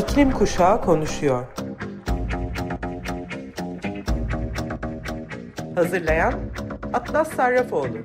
İklim Kuşağı konuşuyor. Hazırlayan Atlas Sarrafoğlu.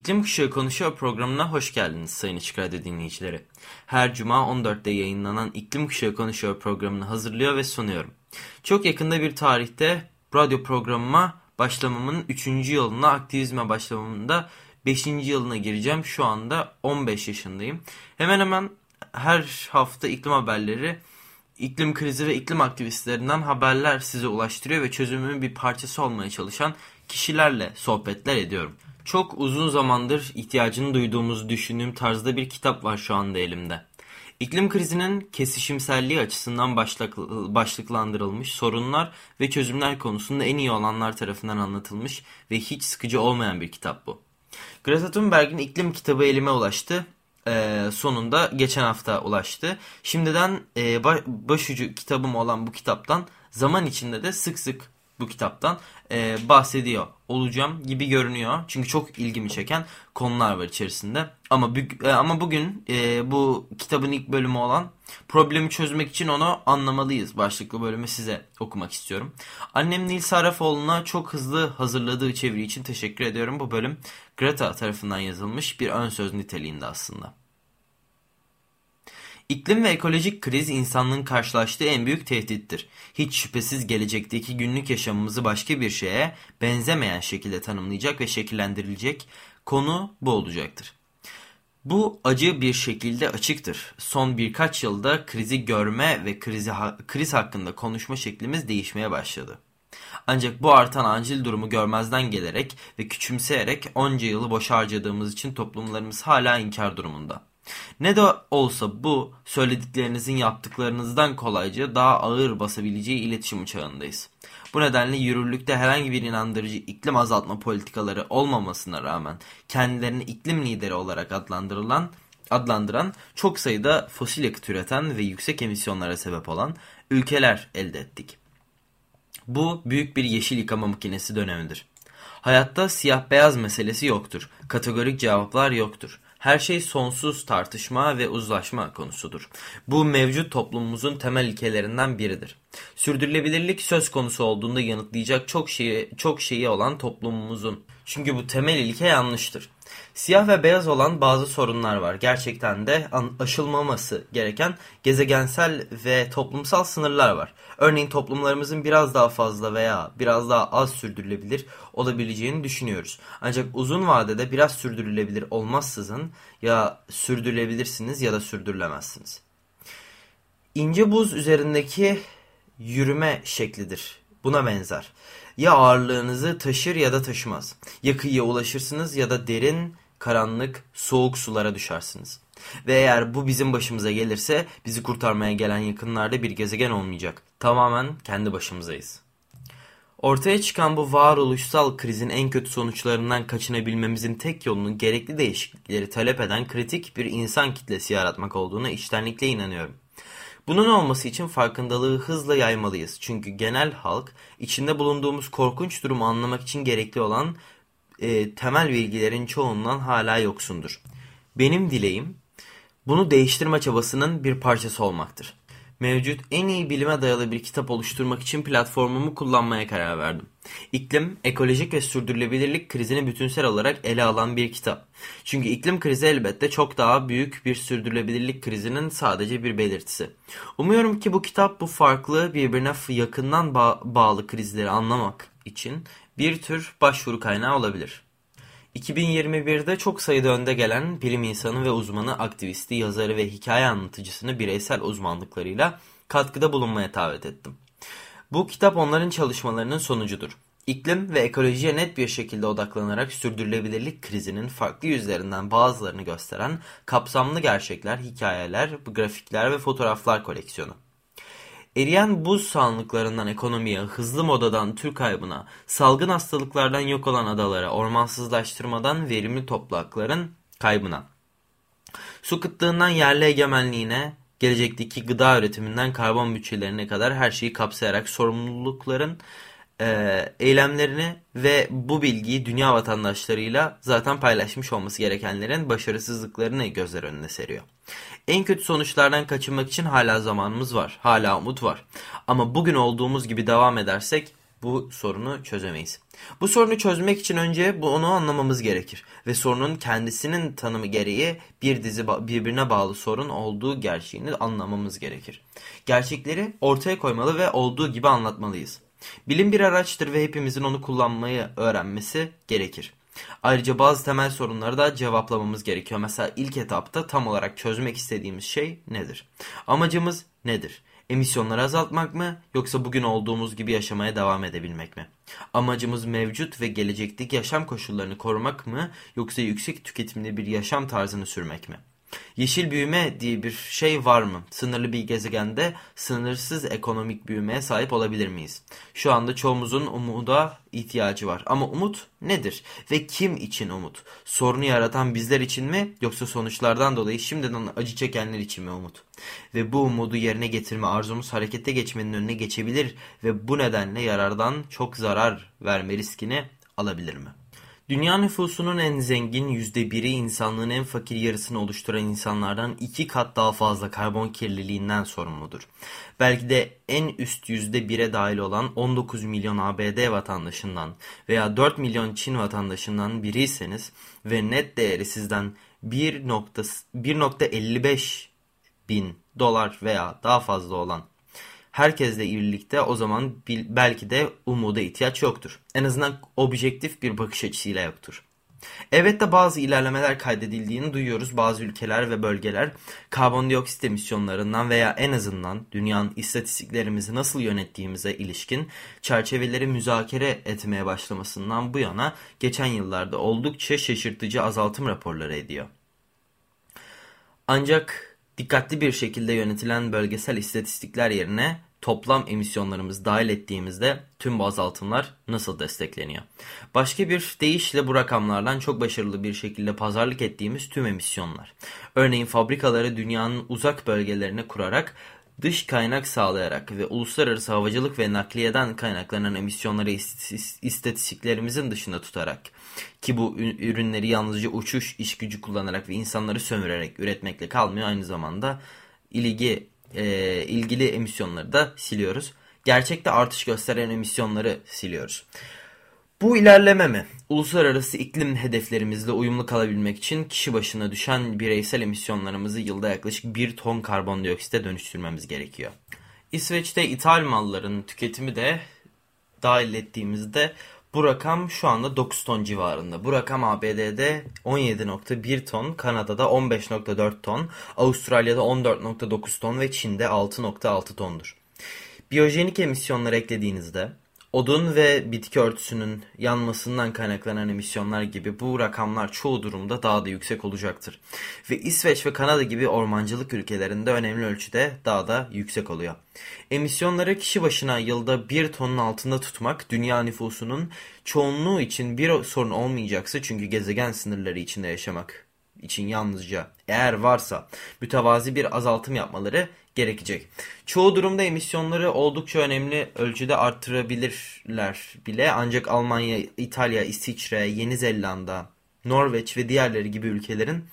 İklim Kuşağı Konuşuyor programına hoş geldiniz Sayın Açık Radyo dinleyicileri. Her cuma 14'te yayınlanan İklim Kuşağı Konuşuyor programını hazırlıyor ve sunuyorum. Çok yakında bir tarihte radyo programıma başlamamın 3. yılına, aktivizme başlamamın da 5. yılına gireceğim. Şu anda 15 yaşındayım. Hemen hemen her hafta iklim haberleri, iklim krizi ve iklim aktivistlerinden haberler size ulaştırıyor ve çözümün bir parçası olmaya çalışan kişilerle sohbetler ediyorum. Çok uzun zamandır ihtiyacını duyduğumuzu düşündüğüm tarzda bir kitap var şu anda elimde. İklim krizinin kesişimselliği açısından başlık, başlıklandırılmış sorunlar ve çözümler konusunda en iyi olanlar tarafından anlatılmış ve hiç sıkıcı olmayan bir kitap bu. Greta Thunberg'in iklim kitabı elime ulaştı. Ee, sonunda geçen hafta ulaştı. Şimdiden e, başucu kitabım olan bu kitaptan zaman içinde de sık sık bu kitaptan e, bahsediyor olacağım gibi görünüyor. Çünkü çok ilgimi çeken konular var içerisinde. Ama e, ama bugün e, bu kitabın ilk bölümü olan problemi çözmek için onu anlamalıyız başlıklı bölümü size okumak istiyorum. Annem Nil Sarafoğlu'na çok hızlı hazırladığı çeviri için teşekkür ediyorum. Bu bölüm Greta tarafından yazılmış bir ön söz niteliğinde aslında. İklim ve ekolojik kriz insanlığın karşılaştığı en büyük tehdittir. Hiç şüphesiz gelecekteki günlük yaşamımızı başka bir şeye benzemeyen şekilde tanımlayacak ve şekillendirilecek konu bu olacaktır. Bu acı bir şekilde açıktır. Son birkaç yılda krizi görme ve krizi, kriz hakkında konuşma şeklimiz değişmeye başladı. Ancak bu artan acil durumu görmezden gelerek ve küçümseyerek onca yılı boş harcadığımız için toplumlarımız hala inkar durumunda. Ne de olsa bu söylediklerinizin yaptıklarınızdan kolayca daha ağır basabileceği iletişim çağındayız. Bu nedenle yürürlükte herhangi bir inandırıcı iklim azaltma politikaları olmamasına rağmen kendilerini iklim lideri olarak adlandırılan adlandıran çok sayıda fosil yakıt üreten ve yüksek emisyonlara sebep olan ülkeler elde ettik. Bu büyük bir yeşil yıkama makinesi dönemidir. Hayatta siyah beyaz meselesi yoktur. Kategorik cevaplar yoktur. Her şey sonsuz tartışma ve uzlaşma konusudur. Bu mevcut toplumumuzun temel ilkelerinden biridir. Sürdürülebilirlik söz konusu olduğunda yanıtlayacak çok şeyi, çok şeyi olan toplumumuzun. Çünkü bu temel ilke yanlıştır. Siyah ve beyaz olan bazı sorunlar var. Gerçekten de aşılmaması gereken gezegensel ve toplumsal sınırlar var. Örneğin toplumlarımızın biraz daha fazla veya biraz daha az sürdürülebilir olabileceğini düşünüyoruz. Ancak uzun vadede biraz sürdürülebilir olmazsızın ya sürdürülebilirsiniz ya da sürdürülemezsiniz. İnce buz üzerindeki yürüme şeklidir. Buna benzer. Ya ağırlığınızı taşır ya da taşımaz. Ya kıyıya ulaşırsınız ya da derin, karanlık, soğuk sulara düşersiniz. Ve eğer bu bizim başımıza gelirse bizi kurtarmaya gelen yakınlarda bir gezegen olmayacak. Tamamen kendi başımızayız. Ortaya çıkan bu varoluşsal krizin en kötü sonuçlarından kaçınabilmemizin tek yolunun gerekli değişiklikleri talep eden kritik bir insan kitlesi yaratmak olduğuna içtenlikle inanıyorum. Bunun olması için farkındalığı hızla yaymalıyız. Çünkü genel halk içinde bulunduğumuz korkunç durumu anlamak için gerekli olan e, temel bilgilerin çoğundan hala yoksundur. Benim dileğim bunu değiştirme çabasının bir parçası olmaktır. Mevcut en iyi bilime dayalı bir kitap oluşturmak için platformumu kullanmaya karar verdim. İklim, ekolojik ve sürdürülebilirlik krizini bütünsel olarak ele alan bir kitap. Çünkü iklim krizi elbette çok daha büyük bir sürdürülebilirlik krizinin sadece bir belirtisi. Umuyorum ki bu kitap bu farklı birbirine yakından ba bağlı krizleri anlamak için bir tür başvuru kaynağı olabilir. 2021'de çok sayıda önde gelen bilim insanı ve uzmanı, aktivisti, yazarı ve hikaye anlatıcısını bireysel uzmanlıklarıyla katkıda bulunmaya davet ettim. Bu kitap onların çalışmalarının sonucudur. İklim ve ekolojiye net bir şekilde odaklanarak sürdürülebilirlik krizinin farklı yüzlerinden bazılarını gösteren kapsamlı gerçekler, hikayeler, grafikler ve fotoğraflar koleksiyonu. Eriyen buz sahanlıklarından ekonomiye, hızlı modadan tür kaybına, salgın hastalıklardan yok olan adalara, ormansızlaştırmadan verimli toprakların kaybına. Su kıtlığından yerli egemenliğine, gelecekteki gıda üretiminden karbon bütçelerine kadar her şeyi kapsayarak sorumlulukların e, eylemlerini ve bu bilgiyi dünya vatandaşlarıyla zaten paylaşmış olması gerekenlerin başarısızlıklarını gözler önüne seriyor. En kötü sonuçlardan kaçınmak için hala zamanımız var. Hala umut var. Ama bugün olduğumuz gibi devam edersek bu sorunu çözemeyiz. Bu sorunu çözmek için önce bunu anlamamız gerekir ve sorunun kendisinin tanımı gereği bir dizi birbirine bağlı sorun olduğu gerçeğini anlamamız gerekir. Gerçekleri ortaya koymalı ve olduğu gibi anlatmalıyız. Bilim bir araçtır ve hepimizin onu kullanmayı öğrenmesi gerekir. Ayrıca bazı temel sorunları da cevaplamamız gerekiyor. Mesela ilk etapta tam olarak çözmek istediğimiz şey nedir? Amacımız nedir? Emisyonları azaltmak mı yoksa bugün olduğumuz gibi yaşamaya devam edebilmek mi? Amacımız mevcut ve gelecekteki yaşam koşullarını korumak mı yoksa yüksek tüketimli bir yaşam tarzını sürmek mi? Yeşil büyüme diye bir şey var mı? Sınırlı bir gezegende sınırsız ekonomik büyümeye sahip olabilir miyiz? Şu anda çoğumuzun umuda ihtiyacı var. Ama umut nedir? Ve kim için umut? Sorunu yaratan bizler için mi? Yoksa sonuçlardan dolayı şimdiden acı çekenler için mi umut? Ve bu umudu yerine getirme arzumuz harekete geçmenin önüne geçebilir ve bu nedenle yarardan çok zarar verme riskini alabilir mi? Dünya nüfusunun en zengin yüzde biri insanlığın en fakir yarısını oluşturan insanlardan iki kat daha fazla karbon kirliliğinden sorumludur. Belki de en üst yüzde bire dahil olan 19 milyon ABD vatandaşından veya 4 milyon Çin vatandaşından biriyseniz ve net değeri sizden 1.55 bin dolar veya daha fazla olan herkesle birlikte o zaman belki de umuda ihtiyaç yoktur. En azından objektif bir bakış açısıyla yoktur. Evet de bazı ilerlemeler kaydedildiğini duyuyoruz. Bazı ülkeler ve bölgeler karbondioksit emisyonlarından veya en azından dünyanın istatistiklerimizi nasıl yönettiğimize ilişkin çerçeveleri müzakere etmeye başlamasından bu yana geçen yıllarda oldukça şaşırtıcı azaltım raporları ediyor. Ancak dikkatli bir şekilde yönetilen bölgesel istatistikler yerine toplam emisyonlarımız dahil ettiğimizde tüm bu azaltımlar nasıl destekleniyor? Başka bir deyişle bu rakamlardan çok başarılı bir şekilde pazarlık ettiğimiz tüm emisyonlar. Örneğin fabrikaları dünyanın uzak bölgelerine kurarak dış kaynak sağlayarak ve uluslararası havacılık ve nakliyeden kaynaklanan emisyonları istatistiklerimizin dışında tutarak ki bu ürünleri yalnızca uçuş iş gücü kullanarak ve insanları sömürerek üretmekle kalmıyor aynı zamanda ilgi e, ilgili emisyonları da siliyoruz. Gerçekte artış gösteren emisyonları siliyoruz. Bu ilerleme mi? Uluslararası iklim hedeflerimizle uyumlu kalabilmek için kişi başına düşen bireysel emisyonlarımızı yılda yaklaşık 1 ton karbondioksite dönüştürmemiz gerekiyor. İsveç'te ithal malların tüketimi de dahil ettiğimizde bu rakam şu anda 9 ton civarında. Bu rakam ABD'de 17.1 ton, Kanada'da 15.4 ton, Avustralya'da 14.9 ton ve Çin'de 6.6 tondur. Biyojenik emisyonları eklediğinizde Odun ve bitki örtüsünün yanmasından kaynaklanan emisyonlar gibi bu rakamlar çoğu durumda daha da yüksek olacaktır. Ve İsveç ve Kanada gibi ormancılık ülkelerinde önemli ölçüde daha da yüksek oluyor. Emisyonları kişi başına yılda bir tonun altında tutmak dünya nüfusunun çoğunluğu için bir sorun olmayacaksa çünkü gezegen sınırları içinde yaşamak için yalnızca eğer varsa mütevazi bir azaltım yapmaları gerekecek. Çoğu durumda emisyonları oldukça önemli ölçüde arttırabilirler bile ancak Almanya, İtalya, İsviçre, Yeni Zelanda, Norveç ve diğerleri gibi ülkelerin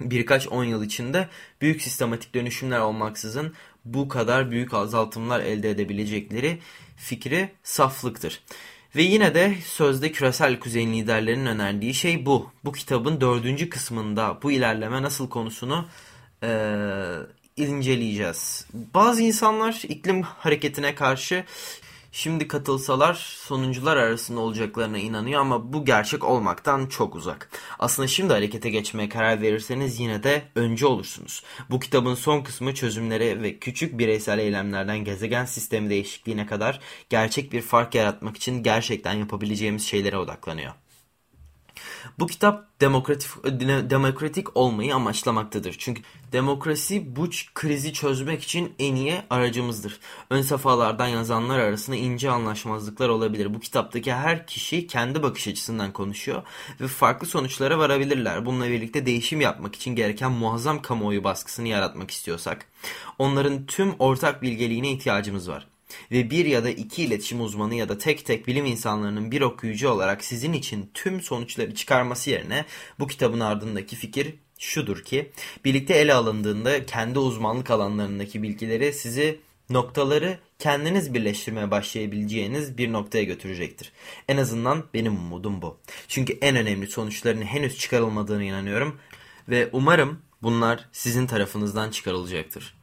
birkaç on yıl içinde büyük sistematik dönüşümler olmaksızın bu kadar büyük azaltımlar elde edebilecekleri fikri saflıktır. Ve yine de sözde küresel kuzeyin liderlerinin önerdiği şey bu. Bu kitabın dördüncü kısmında bu ilerleme nasıl konusunu e, inceleyeceğiz. Bazı insanlar iklim hareketine karşı şimdi katılsalar sonuncular arasında olacaklarına inanıyor ama bu gerçek olmaktan çok uzak. Aslında şimdi harekete geçmeye karar verirseniz yine de önce olursunuz. Bu kitabın son kısmı çözümlere ve küçük bireysel eylemlerden gezegen sistemi değişikliğine kadar gerçek bir fark yaratmak için gerçekten yapabileceğimiz şeylere odaklanıyor. Bu kitap demokratik, demokratik olmayı amaçlamaktadır. Çünkü demokrasi bu krizi çözmek için en iyi aracımızdır. Ön safhalardan yazanlar arasında ince anlaşmazlıklar olabilir. Bu kitaptaki her kişi kendi bakış açısından konuşuyor ve farklı sonuçlara varabilirler. Bununla birlikte değişim yapmak için gereken muazzam kamuoyu baskısını yaratmak istiyorsak onların tüm ortak bilgeliğine ihtiyacımız var. Ve bir ya da iki iletişim uzmanı ya da tek tek bilim insanlarının bir okuyucu olarak sizin için tüm sonuçları çıkarması yerine bu kitabın ardındaki fikir şudur ki birlikte ele alındığında kendi uzmanlık alanlarındaki bilgileri sizi noktaları kendiniz birleştirmeye başlayabileceğiniz bir noktaya götürecektir. En azından benim umudum bu. Çünkü en önemli sonuçlarının henüz çıkarılmadığını inanıyorum ve umarım bunlar sizin tarafınızdan çıkarılacaktır.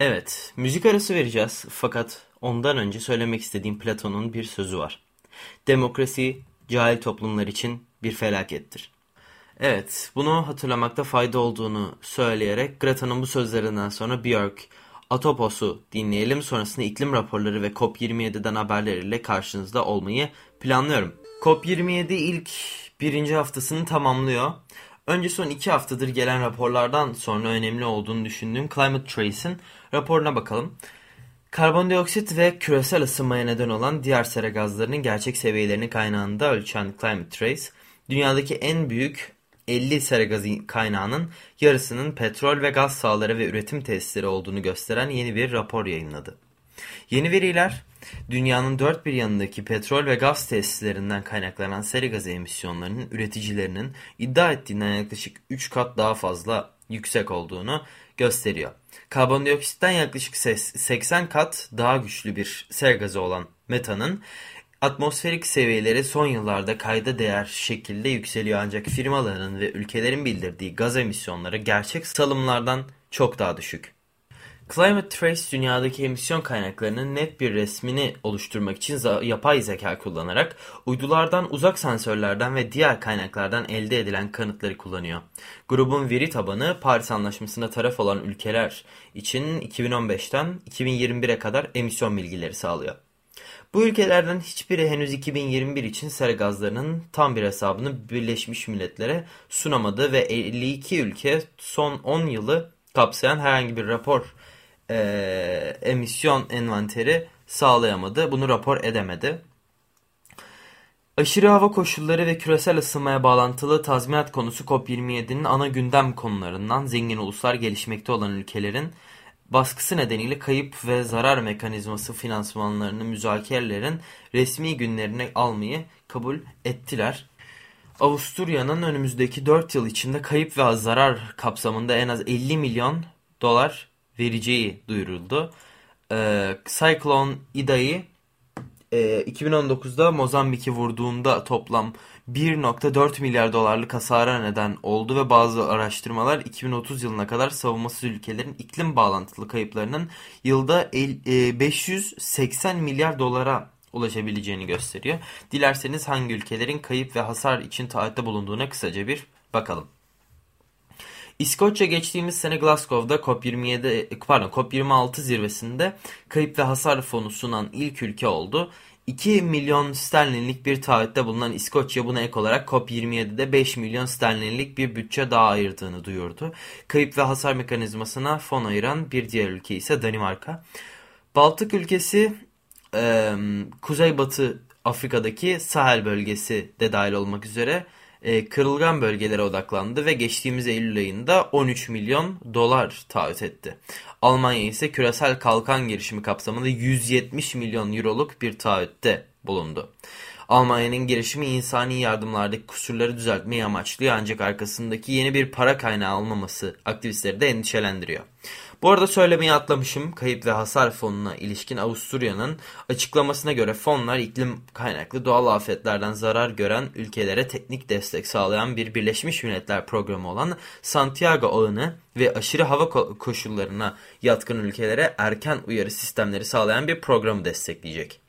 Evet, müzik arası vereceğiz fakat ondan önce söylemek istediğim Platon'un bir sözü var. Demokrasi cahil toplumlar için bir felakettir. Evet, bunu hatırlamakta fayda olduğunu söyleyerek Greta'nın bu sözlerinden sonra Björk, Atopos'u dinleyelim. Sonrasında iklim raporları ve COP27'den haberleriyle karşınızda olmayı planlıyorum. COP27 ilk birinci haftasını tamamlıyor. Önce son iki haftadır gelen raporlardan sonra önemli olduğunu düşündüğüm Climate Trace'in raporuna bakalım. Karbondioksit ve küresel ısınmaya neden olan diğer sera gazlarının gerçek seviyelerini kaynağında ölçen Climate Trace, dünyadaki en büyük 50 sera gazı kaynağının yarısının petrol ve gaz sahaları ve üretim tesisleri olduğunu gösteren yeni bir rapor yayınladı. Yeni veriler, dünyanın dört bir yanındaki petrol ve gaz tesislerinden kaynaklanan sera gazı emisyonlarının üreticilerinin iddia ettiğinden yaklaşık 3 kat daha fazla yüksek olduğunu gösteriyor. Karbondioksitten yaklaşık 80 kat daha güçlü bir sera gazı olan metanın Atmosferik seviyeleri son yıllarda kayda değer şekilde yükseliyor ancak firmaların ve ülkelerin bildirdiği gaz emisyonları gerçek salımlardan çok daha düşük. Climate Trace dünyadaki emisyon kaynaklarının net bir resmini oluşturmak için yapay zeka kullanarak uydulardan, uzak sensörlerden ve diğer kaynaklardan elde edilen kanıtları kullanıyor. Grubun veri tabanı Paris Anlaşması'na taraf olan ülkeler için 2015'ten 2021'e kadar emisyon bilgileri sağlıyor. Bu ülkelerden hiçbiri henüz 2021 için sera gazlarının tam bir hesabını Birleşmiş Milletler'e sunamadı ve 52 ülke son 10 yılı kapsayan herhangi bir rapor e, emisyon envanteri sağlayamadı. Bunu rapor edemedi. Aşırı hava koşulları ve küresel ısınmaya bağlantılı tazminat konusu COP27'nin ana gündem konularından zengin uluslar gelişmekte olan ülkelerin baskısı nedeniyle kayıp ve zarar mekanizması finansmanlarını müzakerelerin resmi günlerine almayı kabul ettiler. Avusturya'nın önümüzdeki 4 yıl içinde kayıp ve zarar kapsamında en az 50 milyon dolar vereceği duyuruldu. Ee, Cyclone Idai e, 2019'da Mozambik'i vurduğunda toplam 1.4 milyar dolarlık hasara neden oldu ve bazı araştırmalar 2030 yılına kadar savunmasız ülkelerin iklim bağlantılı kayıplarının yılda 580 e, milyar dolara ulaşabileceğini gösteriyor. Dilerseniz hangi ülkelerin kayıp ve hasar için taahhütte bulunduğuna kısaca bir bakalım. İskoçya geçtiğimiz sene Glasgow'da COP27 pardon COP26 zirvesinde kayıp ve hasar fonu sunan ilk ülke oldu. 2 milyon sterlinlik bir taahhütte bulunan İskoçya buna ek olarak COP27'de 5 milyon sterlinlik bir bütçe daha ayırdığını duyurdu. Kayıp ve hasar mekanizmasına fon ayıran bir diğer ülke ise Danimarka. Baltık ülkesi e, Kuzeybatı Afrika'daki Sahel bölgesi de dahil olmak üzere kırılgan bölgelere odaklandı ve geçtiğimiz Eylül ayında 13 milyon dolar taahhüt etti. Almanya ise küresel kalkan girişimi kapsamında 170 milyon euroluk bir taahhütte bulundu. Almanya'nın girişimi insani yardımlardaki kusurları düzeltmeyi amaçlıyor ancak arkasındaki yeni bir para kaynağı olmaması aktivistleri de endişelendiriyor. Bu arada söylemeyi atlamışım. Kayıp ve hasar fonuna ilişkin Avusturya'nın açıklamasına göre fonlar iklim kaynaklı doğal afetlerden zarar gören ülkelere teknik destek sağlayan bir Birleşmiş Milletler programı olan Santiago ağını ve aşırı hava koşullarına yatkın ülkelere erken uyarı sistemleri sağlayan bir programı destekleyecek.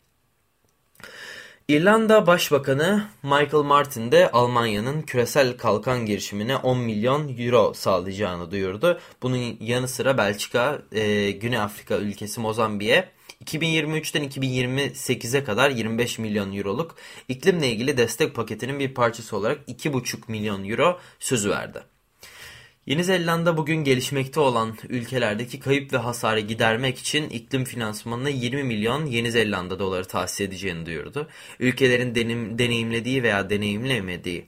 İrlanda Başbakanı Michael Martin de Almanya'nın küresel kalkan girişimine 10 milyon euro sağlayacağını duyurdu. Bunun yanı sıra Belçika, e, Güney Afrika ülkesi Mozambik'e 2023'ten 2028'e kadar 25 milyon euroluk iklimle ilgili destek paketinin bir parçası olarak 2,5 milyon euro sözü verdi. Yeni Zelanda bugün gelişmekte olan ülkelerdeki kayıp ve hasarı gidermek için iklim finansmanına 20 milyon Yeni Zelanda doları tahsis edeceğini duyurdu. Ülkelerin denim, deneyimlediği veya deneyimlemediği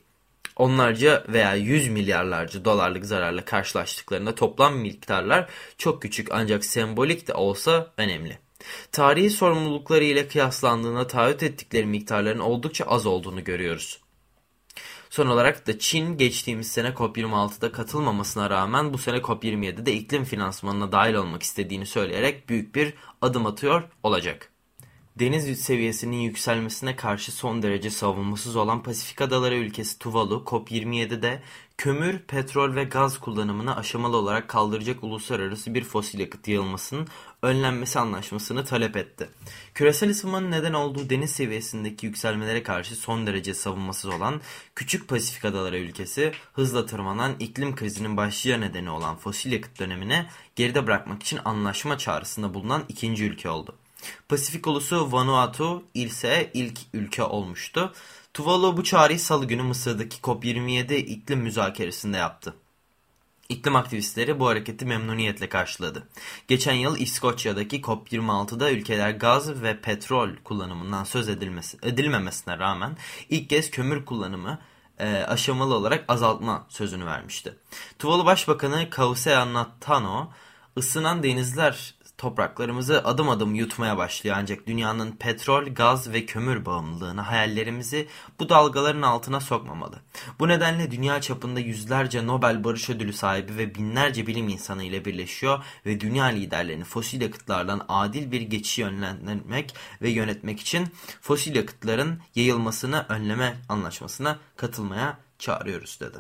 onlarca veya yüz milyarlarca dolarlık zararla karşılaştıklarında toplam miktarlar çok küçük ancak sembolik de olsa önemli. Tarihi sorumlulukları ile kıyaslandığında taahhüt ettikleri miktarların oldukça az olduğunu görüyoruz. Son olarak da Çin geçtiğimiz sene COP26'da katılmamasına rağmen bu sene COP27'de iklim finansmanına dahil olmak istediğini söyleyerek büyük bir adım atıyor olacak. Deniz seviyesinin yükselmesine karşı son derece savunmasız olan Pasifik Adaları ülkesi Tuvalu, COP27'de kömür, petrol ve gaz kullanımını aşamalı olarak kaldıracak uluslararası bir fosil yakıt yığılmasının önlenmesi anlaşmasını talep etti. Küresel ısınmanın neden olduğu deniz seviyesindeki yükselmelere karşı son derece savunmasız olan Küçük Pasifik Adaları ülkesi, hızla tırmanan iklim krizinin başlıca nedeni olan fosil yakıt dönemine geride bırakmak için anlaşma çağrısında bulunan ikinci ülke oldu. Pasifik ulusu Vanuatu ise ilk ülke olmuştu. Tuvalu bu çağrıyı salı günü Mısır'daki COP27 iklim müzakeresinde yaptı. İklim aktivistleri bu hareketi memnuniyetle karşıladı. Geçen yıl İskoçya'daki COP26'da ülkeler gaz ve petrol kullanımından söz edilmesi, edilmemesine rağmen ilk kez kömür kullanımı e, aşamalı olarak azaltma sözünü vermişti. Tuvalu Başbakanı Kausea Natano, ısınan denizler Topraklarımızı adım adım yutmaya başlıyor ancak dünyanın petrol, gaz ve kömür bağımlılığını hayallerimizi bu dalgaların altına sokmamalı. Bu nedenle dünya çapında yüzlerce Nobel Barış Ödülü sahibi ve binlerce bilim insanı ile birleşiyor ve dünya liderlerini fosil yakıtlardan adil bir geçişi yönlendirmek ve yönetmek için fosil yakıtların yayılmasını önleme anlaşmasına katılmaya çağırıyoruz dedi.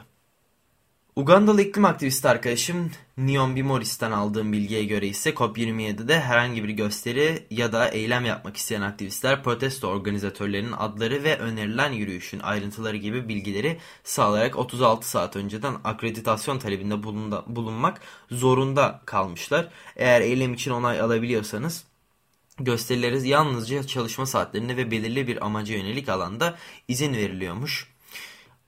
Ugandalı iklim aktivisti arkadaşım Neon Morris'ten aldığım bilgiye göre ise COP27'de herhangi bir gösteri ya da eylem yapmak isteyen aktivistler protesto organizatörlerinin adları ve önerilen yürüyüşün ayrıntıları gibi bilgileri sağlayarak 36 saat önceden akreditasyon talebinde bulunmak zorunda kalmışlar. Eğer eylem için onay alabiliyorsanız gösterileriz yalnızca çalışma saatlerinde ve belirli bir amaca yönelik alanda izin veriliyormuş.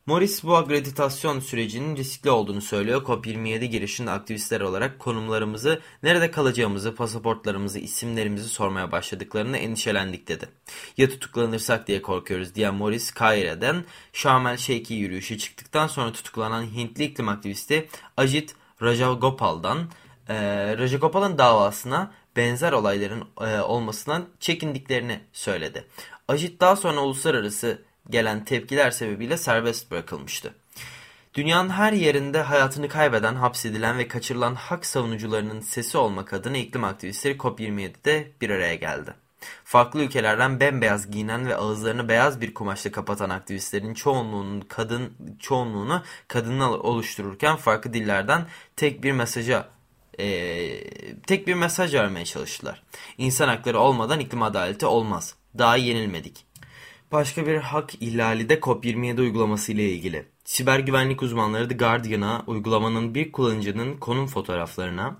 Morris bu akreditasyon sürecinin riskli olduğunu söylüyor. COP27 girişinde aktivistler olarak konumlarımızı, nerede kalacağımızı, pasaportlarımızı, isimlerimizi sormaya başladıklarını endişelendik dedi. Ya tutuklanırsak diye korkuyoruz diyen Morris, Kaire'den Şamel Şeyki yürüyüşü çıktıktan sonra tutuklanan Hintli iklim aktivisti Ajit Rajagopal'dan e, Rajagopal'ın davasına benzer olayların e, olmasından çekindiklerini söyledi. Ajit daha sonra uluslararası gelen tepkiler sebebiyle serbest bırakılmıştı. Dünyanın her yerinde hayatını kaybeden, hapsedilen ve kaçırılan hak savunucularının sesi olmak adına iklim aktivistleri COP27'de bir araya geldi. Farklı ülkelerden bembeyaz giyinen ve ağızlarını beyaz bir kumaşla kapatan aktivistlerin çoğunluğunun kadın çoğunluğunu kadınlar oluştururken farklı dillerden tek bir mesaja e, tek bir mesaj vermeye çalıştılar. İnsan hakları olmadan iklim adaleti olmaz. Daha yenilmedik. Başka bir hak ihlali de COP27 uygulaması ile ilgili. Siber güvenlik uzmanları The Guardian'a uygulamanın bir kullanıcının konum fotoğraflarına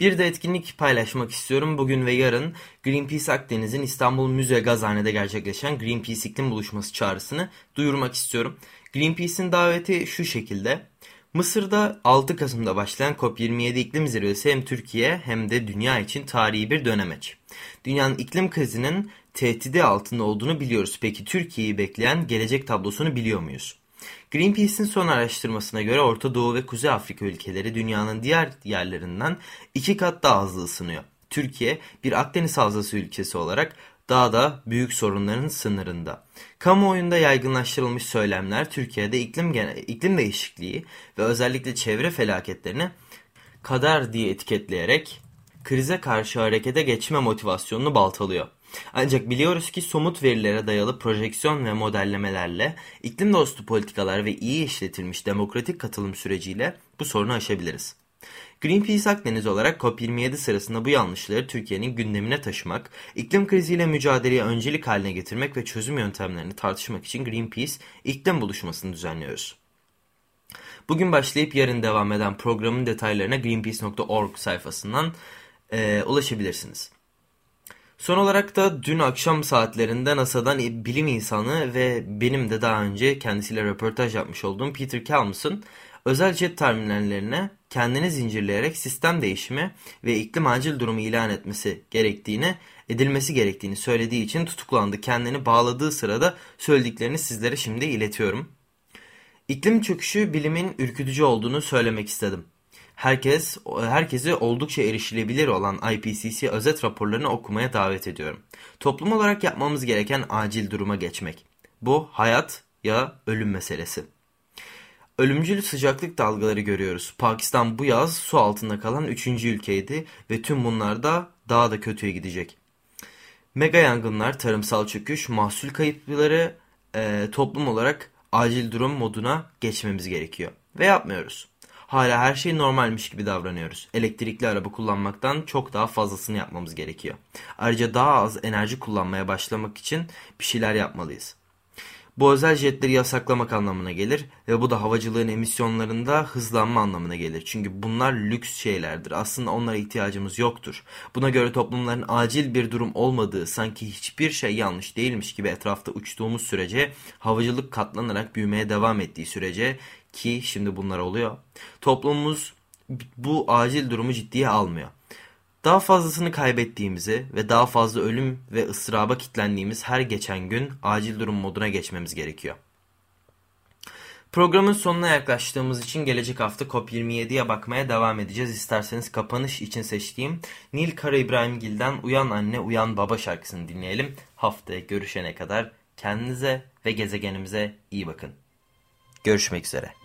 bir de etkinlik paylaşmak istiyorum. Bugün ve yarın Greenpeace Akdeniz'in İstanbul Müze Gazhane'de gerçekleşen Greenpeace iklim buluşması çağrısını duyurmak istiyorum. Greenpeace'in daveti şu şekilde. Mısır'da 6 Kasım'da başlayan COP27 iklim zirvesi hem Türkiye hem de dünya için tarihi bir dönemeç. Dünyanın iklim krizinin tehdidi altında olduğunu biliyoruz. Peki Türkiye'yi bekleyen gelecek tablosunu biliyor muyuz? Greenpeace'in son araştırmasına göre Orta Doğu ve Kuzey Afrika ülkeleri dünyanın diğer yerlerinden iki kat daha hızlı ısınıyor. Türkiye bir Akdeniz Havzası ülkesi olarak daha da büyük sorunların sınırında. Kamuoyunda yaygınlaştırılmış söylemler Türkiye'de iklim, iklim değişikliği ve özellikle çevre felaketlerini kader diye etiketleyerek krize karşı harekete geçme motivasyonunu baltalıyor. Ancak biliyoruz ki somut verilere dayalı projeksiyon ve modellemelerle iklim dostu politikalar ve iyi işletilmiş demokratik katılım süreciyle bu sorunu aşabiliriz. Greenpeace Akdeniz olarak COP27 sırasında bu yanlışları Türkiye'nin gündemine taşımak, iklim kriziyle mücadeleye öncelik haline getirmek ve çözüm yöntemlerini tartışmak için Greenpeace iklim buluşmasını düzenliyoruz. Bugün başlayıp yarın devam eden programın detaylarına greenpeace.org sayfasından e, ulaşabilirsiniz. Son olarak da dün akşam saatlerinde NASA'dan bilim insanı ve benim de daha önce kendisiyle röportaj yapmış olduğum Peter Kalmus'un özel jet terminallerine kendini zincirleyerek sistem değişimi ve iklim acil durumu ilan etmesi gerektiğini, edilmesi gerektiğini söylediği için tutuklandı. Kendini bağladığı sırada söylediklerini sizlere şimdi iletiyorum. İklim çöküşü bilimin ürkütücü olduğunu söylemek istedim. Herkes, herkesi oldukça erişilebilir olan IPCC özet raporlarını okumaya davet ediyorum. Toplum olarak yapmamız gereken acil duruma geçmek. Bu hayat ya ölüm meselesi. Ölümcül sıcaklık dalgaları görüyoruz. Pakistan bu yaz su altında kalan 3. ülkeydi ve tüm bunlar da daha da kötüye gidecek. Mega yangınlar, tarımsal çöküş, mahsul kayıpları e, toplum olarak acil durum moduna geçmemiz gerekiyor. Ve yapmıyoruz. Hala her şey normalmiş gibi davranıyoruz. Elektrikli araba kullanmaktan çok daha fazlasını yapmamız gerekiyor. Ayrıca daha az enerji kullanmaya başlamak için bir şeyler yapmalıyız. Bu özel jetleri yasaklamak anlamına gelir ve bu da havacılığın emisyonlarında hızlanma anlamına gelir. Çünkü bunlar lüks şeylerdir. Aslında onlara ihtiyacımız yoktur. Buna göre toplumların acil bir durum olmadığı, sanki hiçbir şey yanlış değilmiş gibi etrafta uçtuğumuz sürece, havacılık katlanarak büyümeye devam ettiği sürece ki şimdi bunlar oluyor. Toplumumuz bu acil durumu ciddiye almıyor. Daha fazlasını kaybettiğimizi ve daha fazla ölüm ve ıstıraba kitlendiğimiz her geçen gün acil durum moduna geçmemiz gerekiyor. Programın sonuna yaklaştığımız için gelecek hafta COP27'ye bakmaya devam edeceğiz. İsterseniz kapanış için seçtiğim Nil Kara İbrahimgil'den Uyan Anne Uyan Baba şarkısını dinleyelim. Haftaya görüşene kadar kendinize ve gezegenimize iyi bakın. Görüşmek üzere.